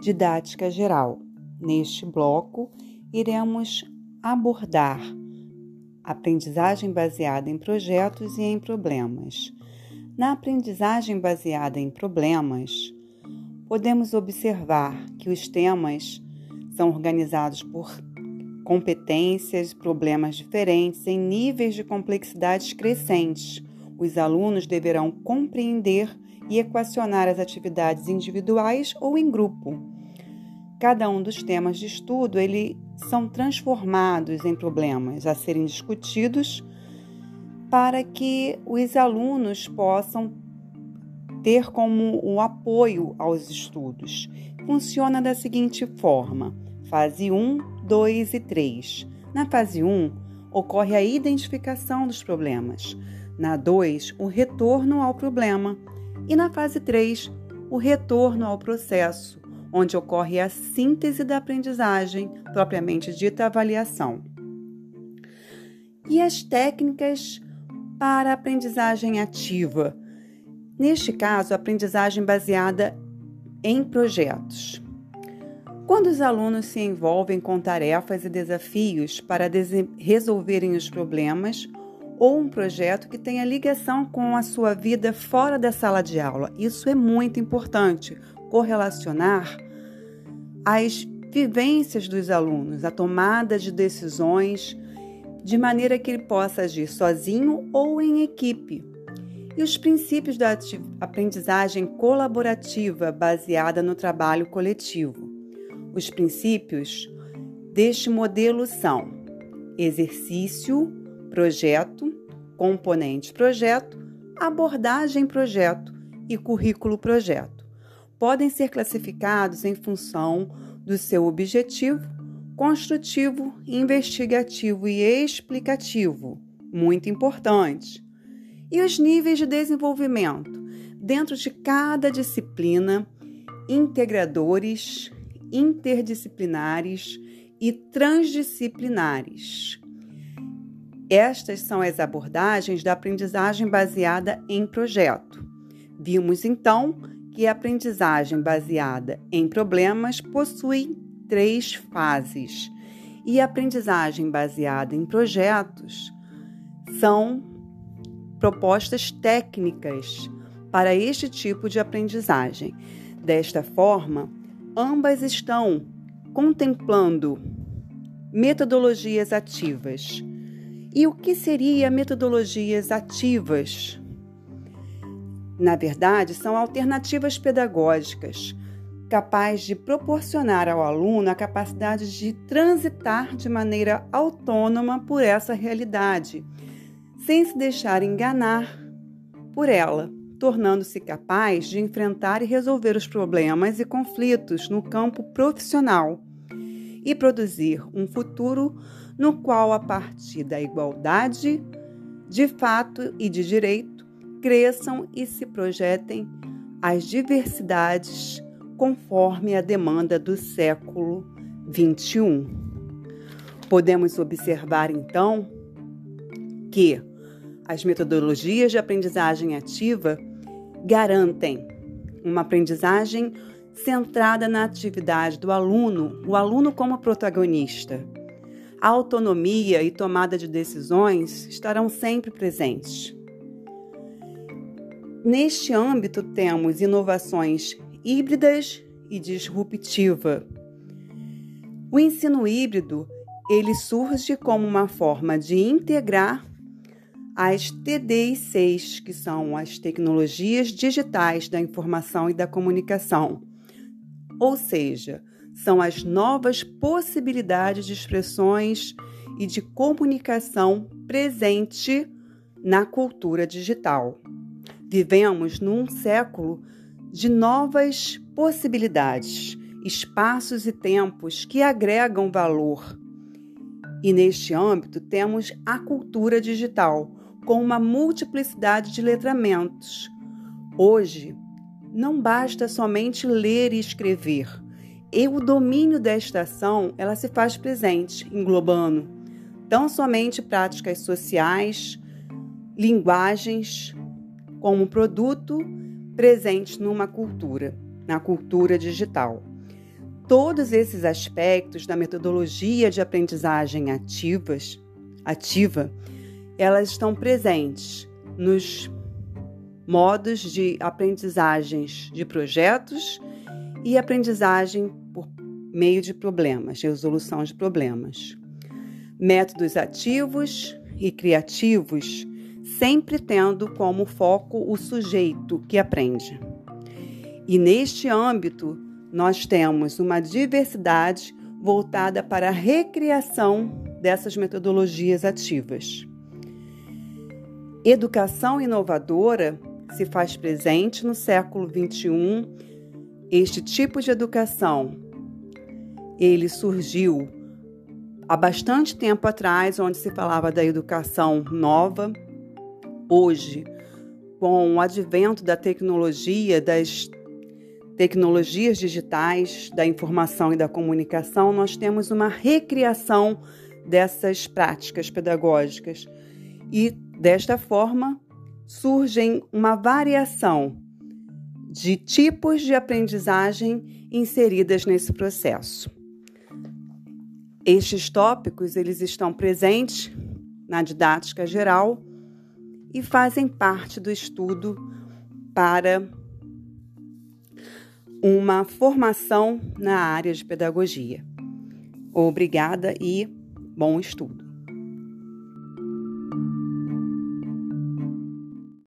didática geral. Neste bloco, iremos abordar aprendizagem baseada em projetos e em problemas. Na aprendizagem baseada em problemas, podemos observar que os temas são organizados por competências, problemas diferentes em níveis de complexidades crescentes. Os alunos deverão compreender e equacionar as atividades individuais ou em grupo. Cada um dos temas de estudo eles são transformados em problemas a serem discutidos para que os alunos possam ter como o apoio aos estudos. Funciona da seguinte forma: fase 1, 2 e 3. Na fase 1, ocorre a identificação dos problemas. Na 2, o retorno ao problema. E na fase 3, o retorno ao processo, onde ocorre a síntese da aprendizagem, propriamente dita avaliação. E as técnicas para aprendizagem ativa. Neste caso, aprendizagem baseada em projetos. Quando os alunos se envolvem com tarefas e desafios para resolverem os problemas, ou um projeto que tenha ligação com a sua vida fora da sala de aula. Isso é muito importante, correlacionar as vivências dos alunos, a tomada de decisões, de maneira que ele possa agir sozinho ou em equipe. E os princípios da aprendizagem colaborativa baseada no trabalho coletivo. Os princípios deste modelo são exercício, projeto, componente projeto, abordagem projeto e currículo projeto. Podem ser classificados em função do seu objetivo construtivo, investigativo e explicativo, muito importante. E os níveis de desenvolvimento dentro de cada disciplina, integradores, interdisciplinares e transdisciplinares. Estas são as abordagens da aprendizagem baseada em projeto. Vimos então a aprendizagem baseada em problemas possui três fases e aprendizagem baseada em projetos são propostas técnicas para este tipo de aprendizagem. Desta forma, ambas estão contemplando metodologias ativas e o que seria metodologias ativas? Na verdade, são alternativas pedagógicas capazes de proporcionar ao aluno a capacidade de transitar de maneira autônoma por essa realidade, sem se deixar enganar por ela, tornando-se capaz de enfrentar e resolver os problemas e conflitos no campo profissional e produzir um futuro no qual, a partir da igualdade de fato e de direito, cresçam e se projetem as diversidades conforme a demanda do século XXI. Podemos observar, então, que as metodologias de aprendizagem ativa garantem uma aprendizagem centrada na atividade do aluno, o aluno como protagonista a autonomia e tomada de decisões estarão sempre presentes. Neste âmbito, temos inovações híbridas e disruptiva. O ensino híbrido ele surge como uma forma de integrar as TDI6, que são as tecnologias digitais da informação e da comunicação. Ou seja, são as novas possibilidades de expressões e de comunicação presente na cultura digital. Vivemos num século de novas possibilidades, espaços e tempos que agregam valor. E neste âmbito temos a cultura digital, com uma multiplicidade de letramentos. Hoje, não basta somente ler e escrever e o domínio desta ação, ela se faz presente, englobando tão somente práticas sociais, linguagens, como produto presente numa cultura, na cultura digital. Todos esses aspectos da metodologia de aprendizagem ativas, ativa, elas estão presentes nos modos de aprendizagens de projetos e aprendizagem por meio de problemas, resolução de problemas. Métodos ativos e criativos, sempre tendo como foco o sujeito que aprende. E neste âmbito, nós temos uma diversidade voltada para a recriação dessas metodologias ativas. Educação inovadora se faz presente no século XXI. Este tipo de educação ele surgiu há bastante tempo atrás, onde se falava da educação nova. Hoje, com o advento da tecnologia, das tecnologias digitais, da informação e da comunicação, nós temos uma recriação dessas práticas pedagógicas. E desta forma, surgem uma variação de tipos de aprendizagem inseridas nesse processo. Estes tópicos eles estão presentes na didática geral e fazem parte do estudo para uma formação na área de pedagogia. Obrigada e bom estudo.